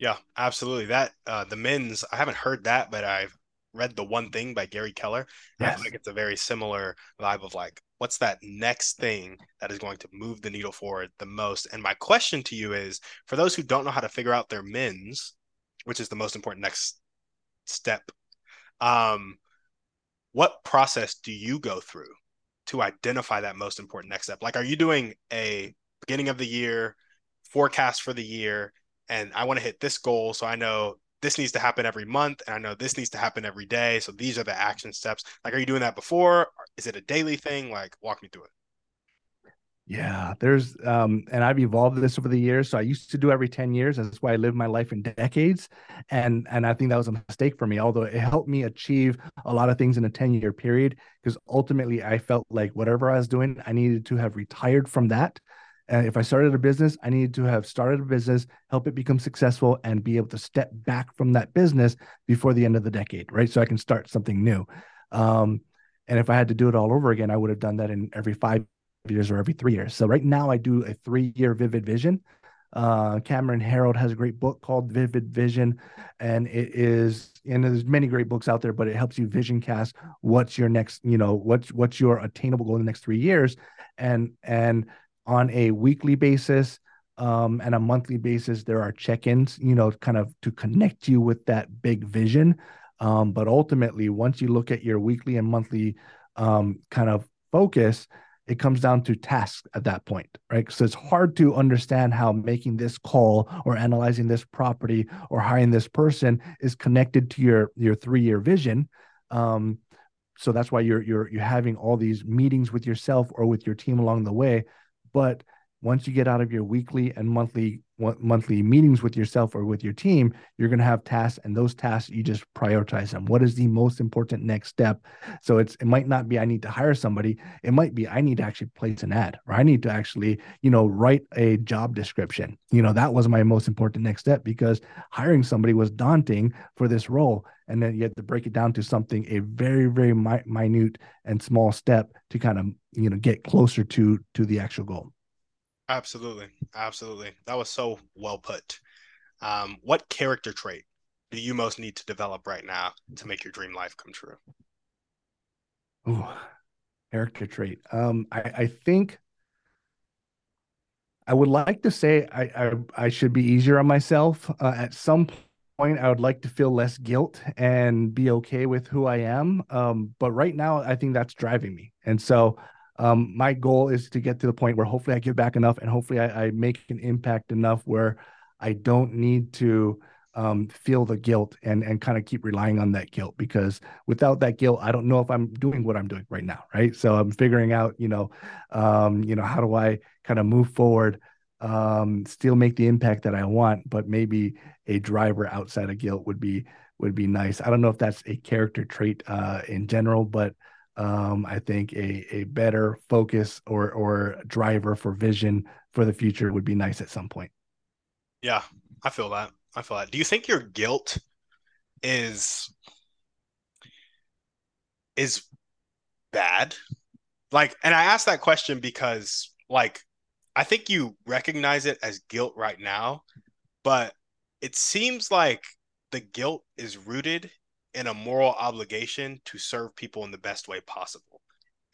Yeah, absolutely. That uh the mins, I haven't heard that, but I've read The One Thing by Gary Keller. Yes. I feel like it's a very similar vibe of like, what's that next thing that is going to move the needle forward the most? And my question to you is for those who don't know how to figure out their mins, which is the most important next step, um, what process do you go through to identify that most important next step? Like, are you doing a beginning of the year forecast for the year? And I want to hit this goal. So I know this needs to happen every month and i know this needs to happen every day so these are the action steps. Like are you doing that before? Is it a daily thing? Like walk me through it. Yeah there's um and i've evolved this over the years so i used to do every 10 years. That's why i lived my life in decades and and i think that was a mistake for me although it helped me achieve a lot of things in a 10 year period because ultimately i felt like whatever i was doing i needed to have retired from that and if I started a business, I needed to have started a business, help it become successful, and be able to step back from that business before the end of the decade, right? So I can start something new. Um, and if I had to do it all over again, I would have done that in every five years or every three years. So right now, I do a three-year vivid vision. Uh, Cameron Herold has a great book called Vivid Vision, and it is and there's many great books out there, but it helps you vision cast what's your next, you know, what's what's your attainable goal in the next three years, and and on a weekly basis um, and a monthly basis. There are check-ins, you know, kind of to connect you with that big vision. Um, but ultimately, once you look at your weekly and monthly um, kind of focus, it comes down to tasks at that point, right? So it's hard to understand how making this call or analyzing this property or hiring this person is connected to your your three year vision. Um, so that's why you're you're you're having all these meetings with yourself or with your team along the way but once you get out of your weekly and monthly monthly meetings with yourself or with your team, you're going to have tasks, and those tasks you just prioritize them. What is the most important next step? So it's it might not be I need to hire somebody. It might be I need to actually place an ad, or I need to actually you know write a job description. You know that was my most important next step because hiring somebody was daunting for this role, and then you have to break it down to something a very very mi- minute and small step to kind of you know get closer to to the actual goal. Absolutely. Absolutely. That was so well put. Um, what character trait do you most need to develop right now to make your dream life come true? Ooh, character trait. Um i i think i would like to say i i, I should be easier on myself. Uh, at some point i would like to feel less guilt and be okay with who i am um but right now i think that's driving me and so um, my goal is to get to the point where hopefully I give back enough and hopefully I, I make an impact enough where I don't need to um, feel the guilt and and kind of keep relying on that guilt because without that guilt, I don't know if I'm doing what I'm doing right now, right? So I'm figuring out, you know, um, you know, how do I kind of move forward, um, still make the impact that I want, but maybe a driver outside of guilt would be would be nice. I don't know if that's a character trait uh, in general, but um, I think a a better focus or or driver for vision for the future would be nice at some point. Yeah, I feel that. I feel that. Do you think your guilt is is bad? Like, and I ask that question because, like, I think you recognize it as guilt right now, but it seems like the guilt is rooted in a moral obligation to serve people in the best way possible.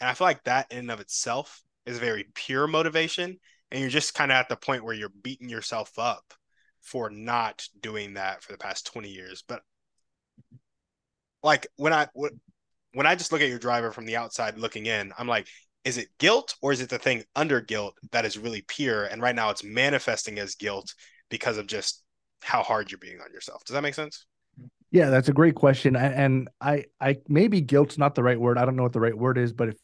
And I feel like that in and of itself is very pure motivation. And you're just kind of at the point where you're beating yourself up for not doing that for the past 20 years. But like when I when I just look at your driver from the outside looking in, I'm like, is it guilt or is it the thing under guilt that is really pure? And right now it's manifesting as guilt because of just how hard you're being on yourself. Does that make sense? Yeah, that's a great question. And I, I maybe guilt's not the right word. I don't know what the right word is, but it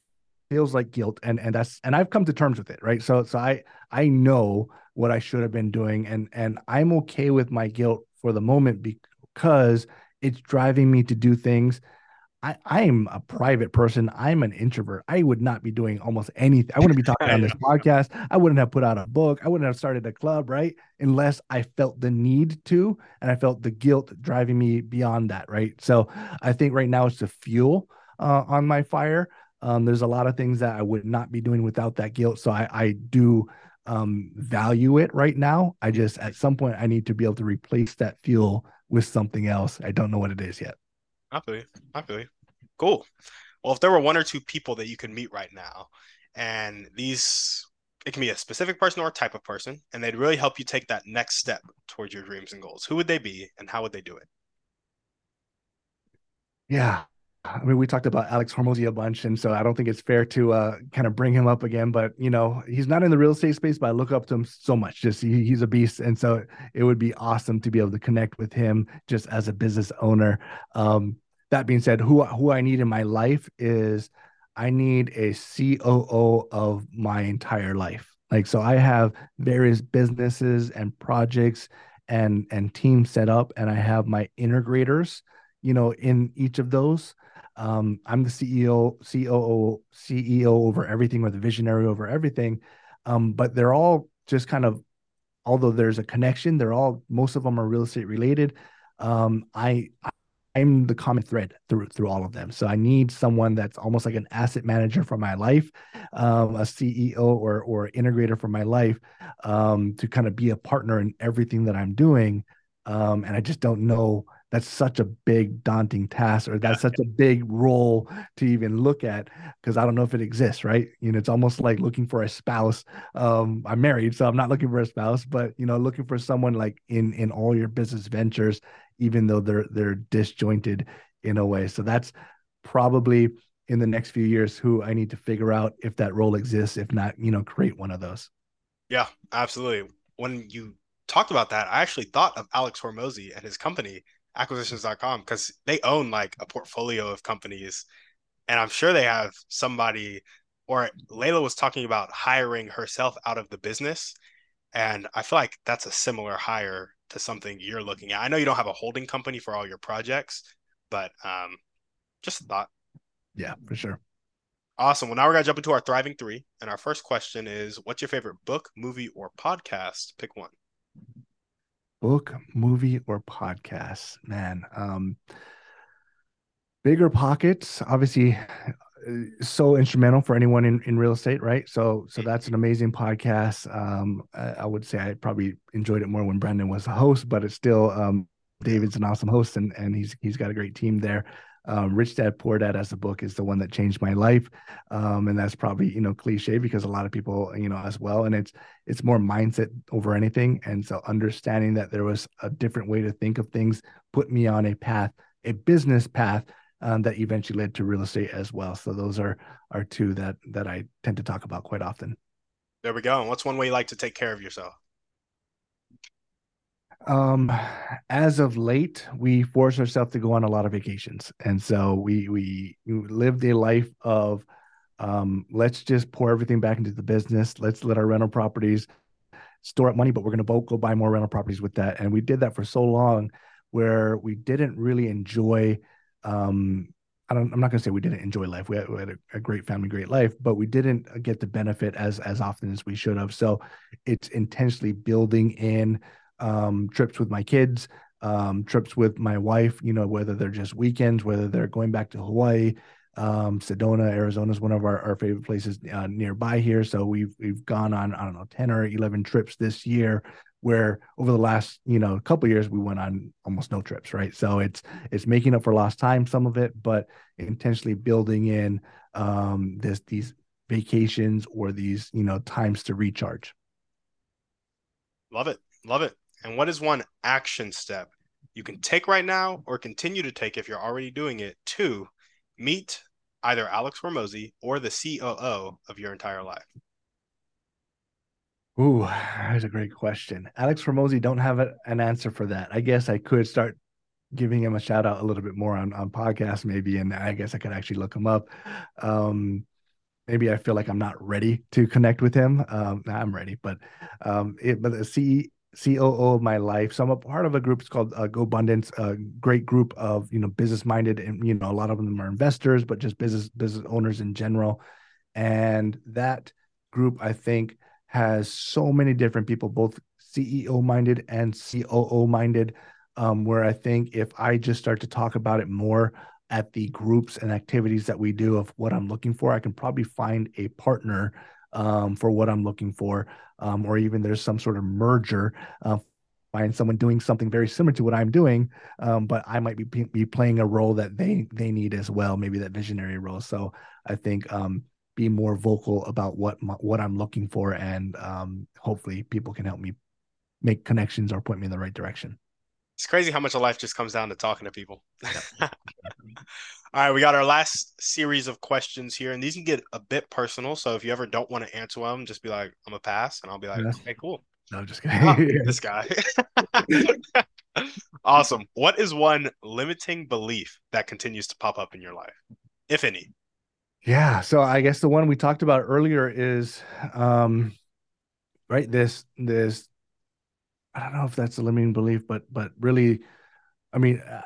feels like guilt. And and that's and I've come to terms with it, right? So so I I know what I should have been doing, and and I'm okay with my guilt for the moment because it's driving me to do things I, I'm a private person. I'm an introvert. I would not be doing almost anything. I wouldn't be talking on this podcast. I wouldn't have put out a book. I wouldn't have started a club, right? Unless I felt the need to and I felt the guilt driving me beyond that, right? So I think right now it's the fuel uh, on my fire. Um, there's a lot of things that I would not be doing without that guilt. So I, I do um, value it right now. I just, at some point, I need to be able to replace that fuel with something else. I don't know what it is yet. I feel you. I feel you. Cool. Well, if there were one or two people that you could meet right now, and these it can be a specific person or a type of person, and they'd really help you take that next step towards your dreams and goals. Who would they be, and how would they do it? Yeah, I mean, we talked about Alex Hormozi a bunch, and so I don't think it's fair to uh, kind of bring him up again. But you know, he's not in the real estate space, but I look up to him so much. Just he, he's a beast, and so it would be awesome to be able to connect with him just as a business owner. Um, that being said, who who I need in my life is I need a COO of my entire life. Like, so I have various businesses and projects and and teams set up, and I have my integrators, you know, in each of those um, I'm the CEO, COO, CEO over everything, or the visionary over everything. Um, but they're all just kind of, although there's a connection, they're all most of them are real estate related. Um, I I'm the common thread through through all of them. So I need someone that's almost like an asset manager for my life, um, a CEO or or integrator for my life, um, to kind of be a partner in everything that I'm doing. Um, and I just don't know that's such a big daunting task or that's such a big role to even look at because i don't know if it exists right you know it's almost like looking for a spouse um i'm married so i'm not looking for a spouse but you know looking for someone like in in all your business ventures even though they're they're disjointed in a way. So that's probably in the next few years who i need to figure out if that role exists if not you know create one of those. Yeah absolutely. When you talked about that i actually thought of alex hormozi and his company acquisitions.com because they own like a portfolio of companies. And i'm sure they have somebody or Leila was talking about hiring herself out of the business. And i feel like that's a similar hire to something you're looking at. I know you don't have a holding company for all your projects but um just a thought. Yeah for sure. Awesome. Well now we're gonna jump into our thriving three and our first question is what's your favorite book movie or podcast? Pick one. Book, movie, or podcast? Man, um, bigger pockets, obviously so instrumental for anyone in, in real estate, right? So so that's an amazing podcast. Um, I, I, would say I probably enjoyed it more when Brandon was the host, but it's still um, David's an awesome host and and he's he's got a great team there. Um, Rich Dad Poor Dad as a book is the one that changed my life, um, and that's probably you know cliche because a lot of people you know as well, and it's it's more mindset over anything, and so understanding that there was a different way to think of things put me on a path, a business path um, that eventually led to real estate as well. So those are are two that that I tend to talk about quite often. There we go. And what's one way you like to take care of yourself? um as of late we force ourselves to go on a lot of vacations and so we we lived a life of um let's just pour everything back into the business let's let our rental properties store up money but we're going to both go buy more rental properties with that and we did that for so long where we didn't really enjoy um I don't, I'm not going to say we didn't enjoy life. We had, we had a, a, great family, great life, but we didn't get the benefit as as often as we should have. So it's intentionally building in um, trips with my kids, um, trips with my wife, you know, whether they're just weekends, whether they're going back to Hawaii. Um, Sedona, Arizona is one of our, our favorite places uh, nearby here. So we've we've gone on I don't know ten or eleven trips this year. Where over the last you know couple years we went on almost no trips, right? So it's it's making up for lost time, some of it, but intentionally building in um, this these vacations or these you know times to recharge. Love it, love it. And what is one action step you can take right now or continue to take if you're already doing it to meet either Alex Hormozi or the COO of your entire life? Ooh, that's a great question. Alex Hormozi, don't have a, an answer for that. I guess I could start giving him a shout out a little bit more on on podcast maybe, and I guess I could actually look him up. Um, maybe I feel like I'm not ready to connect with him. Um, I'm ready, but um, it, but the C COO of my life. So I'm a part of a group. It's called uh, GoBundance, a great group of you know business minded, and you know a lot of them are investors, but just business business owners in general. And that group, I think, has so many different people, both CEO minded and COO minded. Um, where I think if I just start to talk about it more at the groups and activities that we do of what I'm looking for, I can probably find a partner um, for what I'm looking for, um, or even there's some sort of merger uh, find someone doing something very similar to what I'm doing, um, but I might be be playing a role that they they need as well, maybe that visionary role. So I think um, be more vocal about what my, what I'm looking for, and um, hopefully people can help me make connections or point me in the right direction. It's crazy how much of life just comes down to talking to people. All right, we got our last series of questions here, and these can get a bit personal. So if you ever don't want to answer them, just be like, "I'm a pass," and I'll be like, yeah. "Okay, cool." No, I'm just kidding. oh, this guy. awesome. What is one limiting belief that continues to pop up in your life, if any? Yeah. So I guess the one we talked about earlier is, um, right. This this I don't know if that's a limiting belief, but but really, I mean, uh,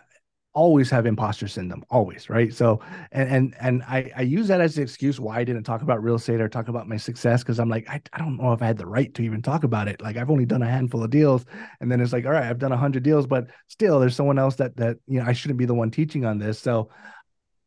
always have imposter syndrome, always, right? So, and and and I I use that as an excuse why I didn't talk about real estate or talk about my success because I'm like I, I don't know if I had the right to even talk about it. Like I've only done a handful of deals, and then it's like all right, I've done a hundred deals, but still there's someone else that that you know I shouldn't be the one teaching on this. So,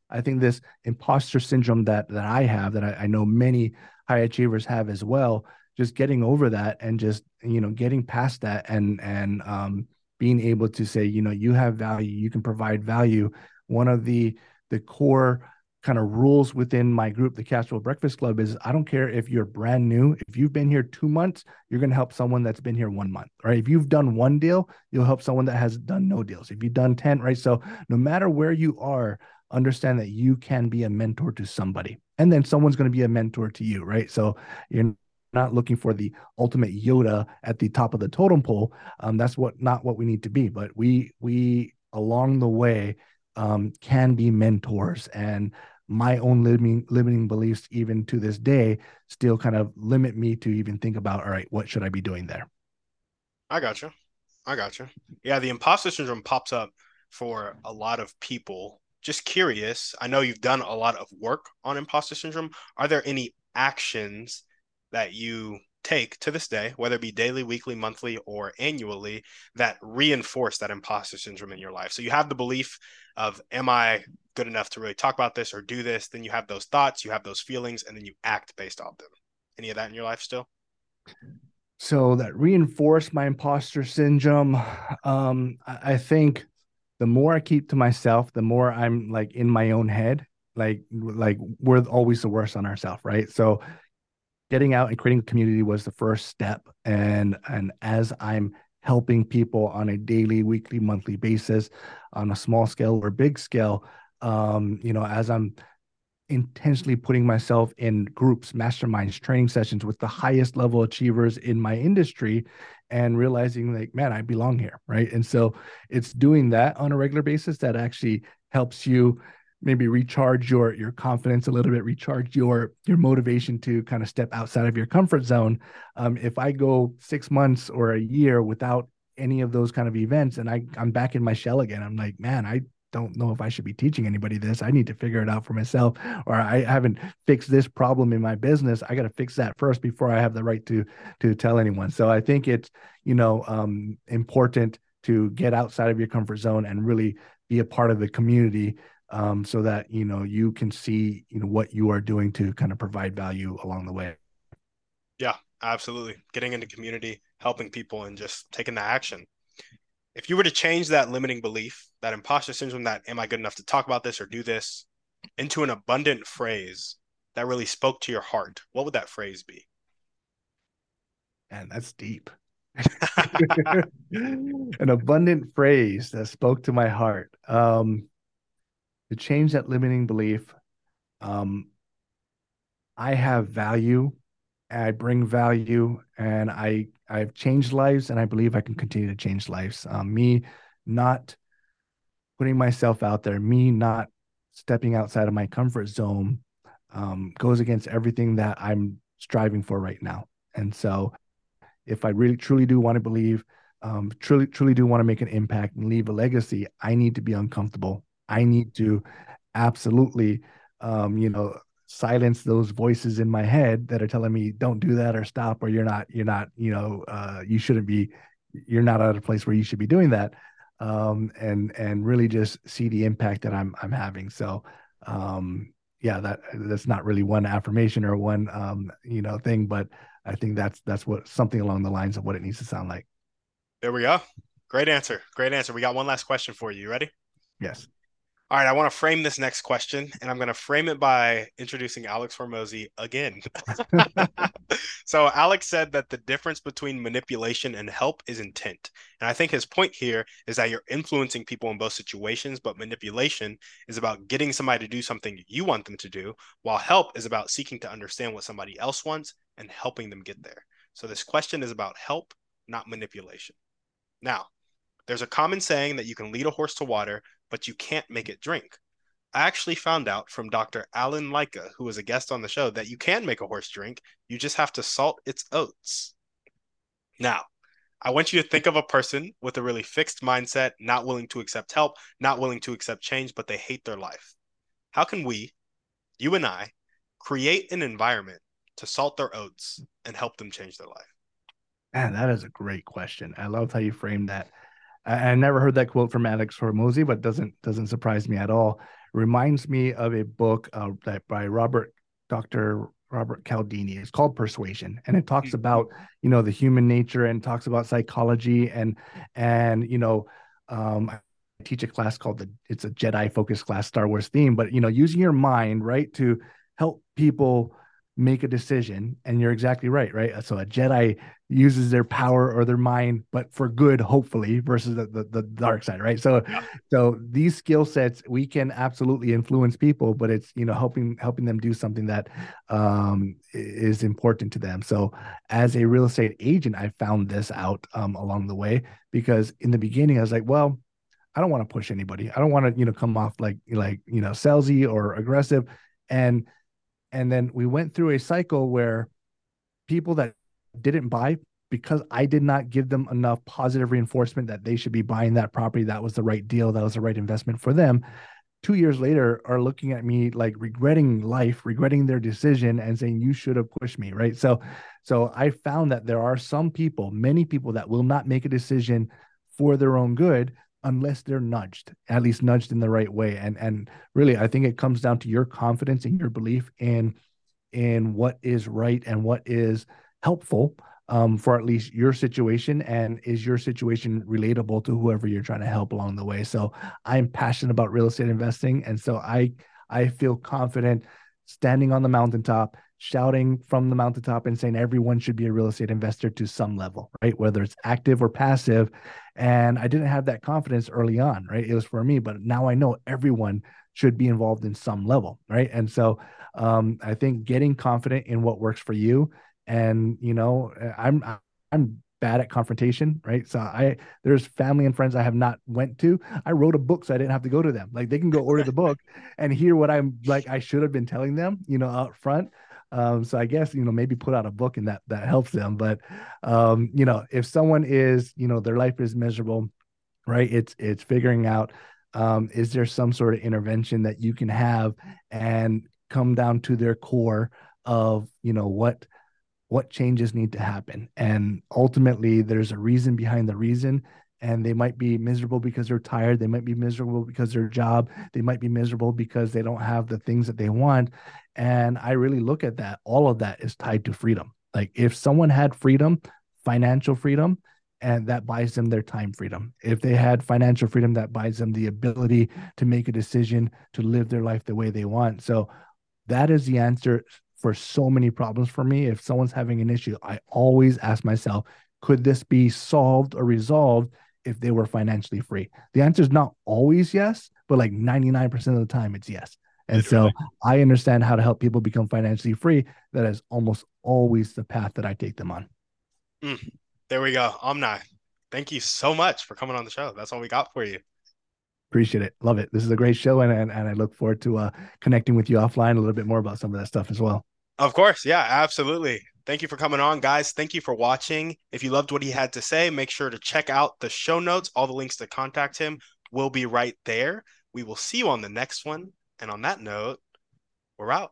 I think this imposter syndrome that that I have that I, I know many high achievers have as well just getting over that and just you know getting past that and and um, being able to say you know you have value you can provide value. One of the the core kind of rules within my group the cashflow breakfast club is i don't care if you're brand new if you've been here two months you're going to help someone that's been here one month right? If you've done one deal you'll help someone that has done no deals. If you've done 10 right? So no matter where you are understand that you can be a mentor to somebody and then someone's going to be a mentor to you right so you're not looking for the ultimate Yoda at the top of the totem pole. Um, that's what not what we need to be. But we we along the way um, can be mentors, and my own limiting limiting beliefs, even to this day, still kind of limit me to even think about. All right, what should I be doing there? I got you. I got you. Yeah, the imposter syndrome pops up for a lot of people. Just curious. I know you've done a lot of work on imposter syndrome. Are there any actions that you take to this day, whether it be daily, weekly, monthly, or annually, that reinforce that imposter syndrome in your life. So you have the belief of, am I good enough to really talk about this or do this? Then you have those thoughts, you have those feelings, and then you act based off them. Any of that in your life still? So that reinforced my imposter syndrome. Um, I think the more I keep to myself, the more I'm like in my own head. Like, like we're always the worst on ourselves, right? So getting out and creating a community was the first step. And and as I'm helping people on a daily, weekly, monthly basis, on a small scale or big scale, um, you know, as I'm intentionally putting myself in groups, masterminds, training sessions with the highest level achievers in my industry and realizing like, man, I belong here. Right. And so it's doing that on a regular basis that actually helps you maybe recharge your your confidence a little bit recharge your your motivation to kind of step outside of your comfort zone um, if i go six months or a year without any of those kind of events and i i'm back in my shell again i'm like man i don't know if i should be teaching anybody this i need to figure it out for myself or i haven't fixed this problem in my business i got to fix that first before i have the right to to tell anyone so i think it's you know um, important to get outside of your comfort zone and really be a part of the community um, so that you know you can see you know what you are doing to kind of provide value along the way. Yeah, absolutely. Getting into community, helping people, and just taking the action. If you were to change that limiting belief, that imposter syndrome, that am I good enough to talk about this or do this, into an abundant phrase that really spoke to your heart, what would that phrase be? And that's deep. an abundant phrase that spoke to my heart. Um, to change that limiting belief. Um, I have value, I bring value, and I I've changed lives, and I believe I can continue to change lives. Um, me not putting myself out there, me not stepping outside of my comfort zone, um, goes against everything that I'm striving for right now. And so, if I really truly do want to believe, um, truly truly do want to make an impact and leave a legacy, I need to be uncomfortable. I need to absolutely, um, you know, silence those voices in my head that are telling me don't do that or stop or you're not you're not you know uh, you shouldn't be you're not at a place where you should be doing that um, and and really just see the impact that I'm I'm having so um, yeah that that's not really one affirmation or one um, you know thing but I think that's that's what something along the lines of what it needs to sound like There we go. Great answer. Great answer. We got one last question for you. You ready? Yes. All right, I want to frame this next question, and I'm going to frame it by introducing Alex Hormozi again. so, Alex said that the difference between manipulation and help is intent. And I think his point here is that you're influencing people in both situations, but manipulation is about getting somebody to do something you want them to do, while help is about seeking to understand what somebody else wants and helping them get there. So, this question is about help, not manipulation. Now, there's a common saying that you can lead a horse to water, but you can't make it drink. I actually found out from Dr. Alan Leica, who was a guest on the show, that you can make a horse drink. You just have to salt its oats. Now, I want you to think of a person with a really fixed mindset, not willing to accept help, not willing to accept change, but they hate their life. How can we, you and I, create an environment to salt their oats and help them change their life? Man, that is a great question. I love how you framed that. I, I never heard that quote from Alex Hormozi, but doesn't doesn't surprise me at all. reminds me of a book uh, that by Robert Dr. Robert Cialdini. It's called Persuasion, and it talks mm-hmm. about you know the human nature and talks about psychology and and you know um, I teach a class called the it's a Jedi focused class Star Wars theme, but you know using your mind right to help people make a decision and you're exactly right right? So a jedi uses their power or their mind but for good hopefully versus the, the, the dark side right? So yeah. so these skill sets we can absolutely influence people but it's you know helping helping them do something that um, is important to them. So as a real estate agent i found this out um, along the way because in the beginning i was like well i don't want to push anybody. I don't want to you know come off like like you know salesy or aggressive. And and then we went through a cycle where people that didn't buy because I did not give them enough positive reinforcement that they should be buying that property, that was the right deal, that was the right investment for them. Two years later, are looking at me like regretting life, regretting their decision, and saying you should have pushed me, right? So, so I found that there are some people, many people, that will not make a decision for their own good unless they're nudged, at least nudged in the right way. And and really, I think it comes down to your confidence and your belief in in what is right and what is helpful um, for at least your situation and is your situation relatable to whoever you're trying to help along the way so i'm passionate about real estate investing and so i i feel confident standing on the mountaintop shouting from the mountaintop and saying everyone should be a real estate investor to some level, right? Whether it's active or passive. And I didn't have that confidence early on, right? It was for me, but now I know everyone should be involved in some level, right? And so um, I think getting confident in what works for you, and you know, I'm I'm bad at confrontation, right? So I there's family and friends I have not went to. I wrote a book so I didn't have to go to them. Like they can go order the book and hear what I'm like I should have been telling them, you know, out front. Um, so I guess you know maybe put out a book and that that helps them. But um, you know, if someone is you know their life is miserable, right? It's it's figuring out um, is there some sort of intervention that you can have and come down to their core of you know what what changes need to happen and ultimately there's a reason behind the reason and they might be miserable because they're tired they might be miserable because their job they might be miserable because they don't have the things that they want and I really look at that. All of that is tied to freedom. Like if someone had freedom, financial freedom, and that buys them their time freedom. If they had financial freedom, that buys them the ability to make a decision to live their life the way they want. So that is the answer for so many problems for me. If someone's having an issue, I always ask myself, could this be solved or resolved if they were financially free? The answer is not always yes, but like 99% of the time, it's yes. And so I understand how to help people become financially free. That is almost always the path that I take them on. Mm, there we go. Omni. Thank you so much for coming on the show. That's all we got for you. Appreciate it. Love it. This is a great show. And, and, and I look forward to uh, connecting with you offline a little bit more about some of that stuff as well. Of course. Yeah, absolutely. Thank you for coming on, guys. Thank you for watching. If you loved what he had to say, make sure to check out the show notes. All the links to contact him will be right there. We will see you on the next one. And on that note, we're out.